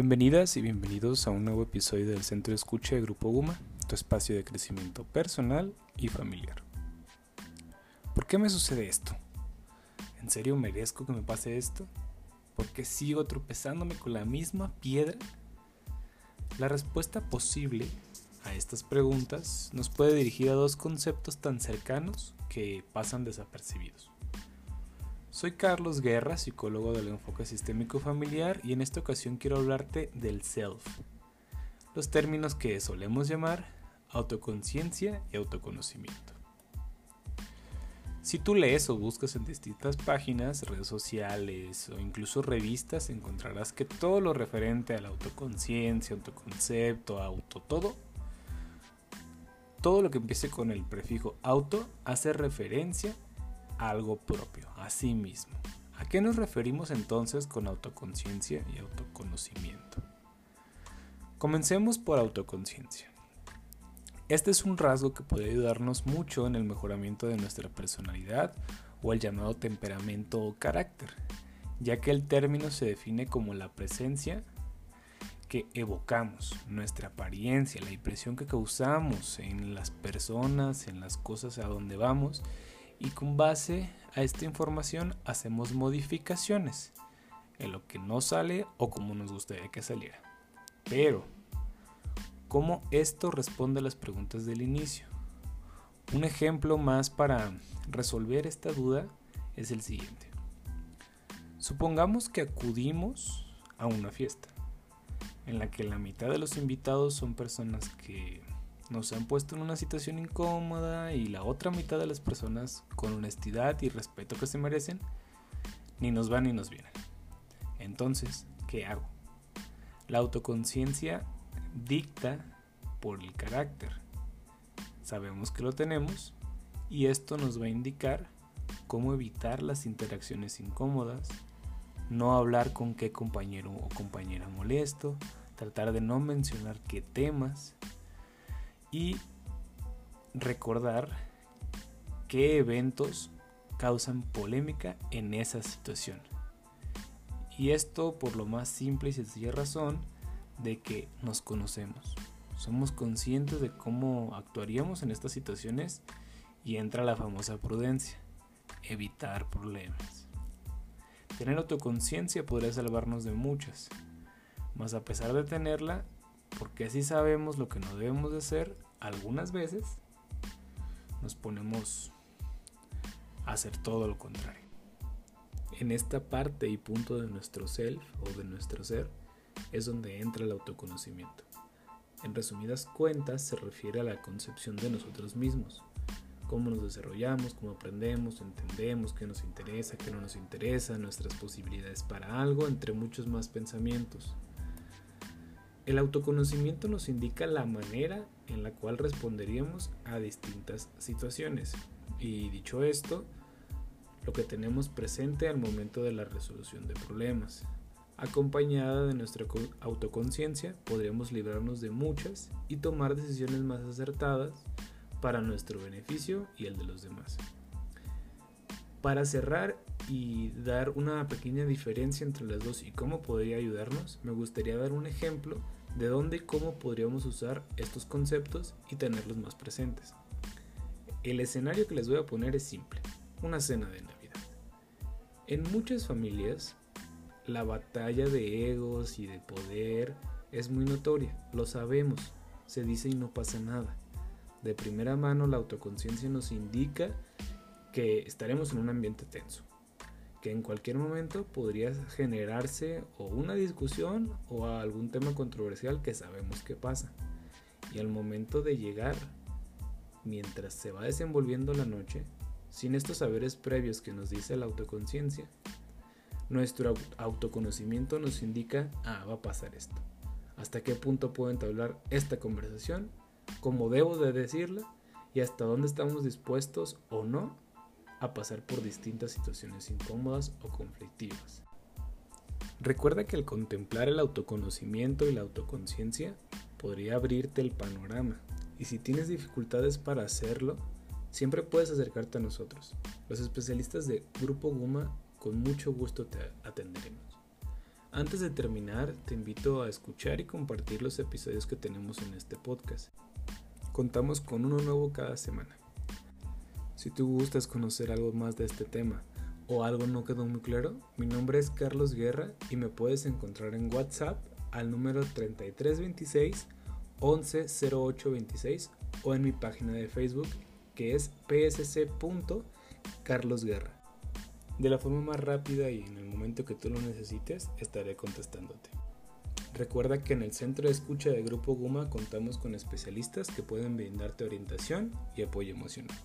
Bienvenidas y bienvenidos a un nuevo episodio del Centro Escucha de Grupo Guma, tu espacio de crecimiento personal y familiar. ¿Por qué me sucede esto? ¿En serio merezco que me pase esto? ¿Por qué sigo tropezándome con la misma piedra? La respuesta posible a estas preguntas nos puede dirigir a dos conceptos tan cercanos que pasan desapercibidos. Soy Carlos Guerra, psicólogo del enfoque sistémico familiar y en esta ocasión quiero hablarte del self, los términos que solemos llamar autoconciencia y autoconocimiento. Si tú lees o buscas en distintas páginas, redes sociales o incluso revistas, encontrarás que todo lo referente a la autoconciencia, autoconcepto, auto, todo, todo lo que empiece con el prefijo auto hace referencia algo propio, a sí mismo. ¿A qué nos referimos entonces con autoconciencia y autoconocimiento? Comencemos por autoconciencia. Este es un rasgo que puede ayudarnos mucho en el mejoramiento de nuestra personalidad o el llamado temperamento o carácter, ya que el término se define como la presencia que evocamos, nuestra apariencia, la impresión que causamos en las personas, en las cosas a donde vamos y con base a esta información hacemos modificaciones en lo que no sale o como nos gustaría que saliera. Pero, ¿cómo esto responde a las preguntas del inicio? Un ejemplo más para resolver esta duda es el siguiente. Supongamos que acudimos a una fiesta en la que la mitad de los invitados son personas que nos han puesto en una situación incómoda y la otra mitad de las personas con honestidad y respeto que se merecen ni nos van ni nos vienen. Entonces, ¿qué hago? La autoconciencia dicta por el carácter. Sabemos que lo tenemos y esto nos va a indicar cómo evitar las interacciones incómodas, no hablar con qué compañero o compañera molesto, tratar de no mencionar qué temas, y recordar qué eventos causan polémica en esa situación. Y esto por lo más simple y sencilla razón de que nos conocemos. Somos conscientes de cómo actuaríamos en estas situaciones y entra la famosa prudencia, evitar problemas. Tener autoconciencia podría salvarnos de muchas, mas a pesar de tenerla, porque así sabemos lo que no debemos de hacer, algunas veces nos ponemos a hacer todo lo contrario. En esta parte y punto de nuestro self o de nuestro ser es donde entra el autoconocimiento. En resumidas cuentas se refiere a la concepción de nosotros mismos, cómo nos desarrollamos, cómo aprendemos, entendemos qué nos interesa, qué no nos interesa, nuestras posibilidades para algo, entre muchos más pensamientos. El autoconocimiento nos indica la manera en la cual responderíamos a distintas situaciones. Y dicho esto, lo que tenemos presente al momento de la resolución de problemas. Acompañada de nuestra autoconciencia, podríamos librarnos de muchas y tomar decisiones más acertadas para nuestro beneficio y el de los demás. Para cerrar y dar una pequeña diferencia entre las dos y cómo podría ayudarnos, me gustaría dar un ejemplo de dónde y cómo podríamos usar estos conceptos y tenerlos más presentes. El escenario que les voy a poner es simple, una cena de Navidad. En muchas familias, la batalla de egos y de poder es muy notoria, lo sabemos, se dice y no pasa nada. De primera mano la autoconciencia nos indica que estaremos en un ambiente tenso, en cualquier momento podría generarse o una discusión o algún tema controversial que sabemos que pasa. Y al momento de llegar, mientras se va desenvolviendo la noche, sin estos saberes previos que nos dice la autoconciencia, nuestro autoconocimiento nos indica, ah, va a pasar esto. ¿Hasta qué punto puedo entablar esta conversación? ¿Cómo debo de decirla? ¿Y hasta dónde estamos dispuestos o no a pasar por distintas situaciones incómodas o conflictivas. Recuerda que el contemplar el autoconocimiento y la autoconciencia podría abrirte el panorama y si tienes dificultades para hacerlo, siempre puedes acercarte a nosotros. Los especialistas de Grupo Guma con mucho gusto te atenderemos. Antes de terminar, te invito a escuchar y compartir los episodios que tenemos en este podcast. Contamos con uno nuevo cada semana. Si tú gustas conocer algo más de este tema o algo no quedó muy claro, mi nombre es Carlos Guerra y me puedes encontrar en WhatsApp al número 3326 110826 o en mi página de Facebook que es psc.carlosguerra. De la forma más rápida y en el momento que tú lo necesites, estaré contestándote. Recuerda que en el centro de escucha de Grupo Guma contamos con especialistas que pueden brindarte orientación y apoyo emocional.